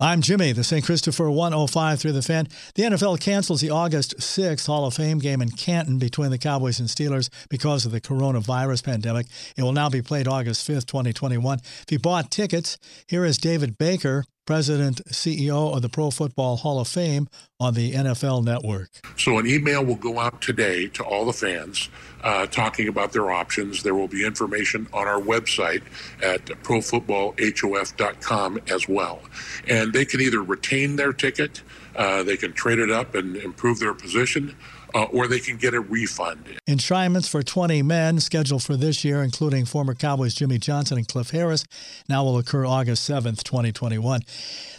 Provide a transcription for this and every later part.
I'm Jimmy, the St. Christopher 105 through the fan. The NFL cancels the August 6th Hall of Fame game in Canton between the Cowboys and Steelers because of the coronavirus pandemic. It will now be played August 5th, 2021. If you bought tickets, here is David Baker, President, CEO of the Pro Football Hall of Fame on the NFL Network. So, an email will go out today to all the fans uh, talking about their options. There will be information on our website at profootballhof.com as well. And they can either retain their ticket, uh, they can trade it up and improve their position, uh, or they can get a refund. Enshrinements for 20 men scheduled for this year, including former Cowboys Jimmy Johnson and Cliff Harris, now will occur August 7th, 2021.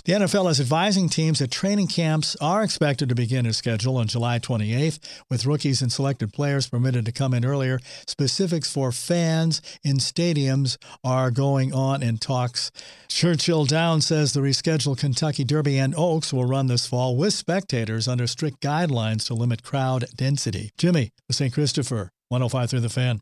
The NFL is advising teams that training camps are expected to begin as scheduled on July 28th, with rookies and selected players permitted to come in earlier. Specifics for fans in stadiums are going on in talks. Churchill Downs says the rescheduled Kentucky Derby and Oaks will run this fall with spectators under strict guidelines to limit crowd density. Jimmy, St. Christopher, 105 through the fan.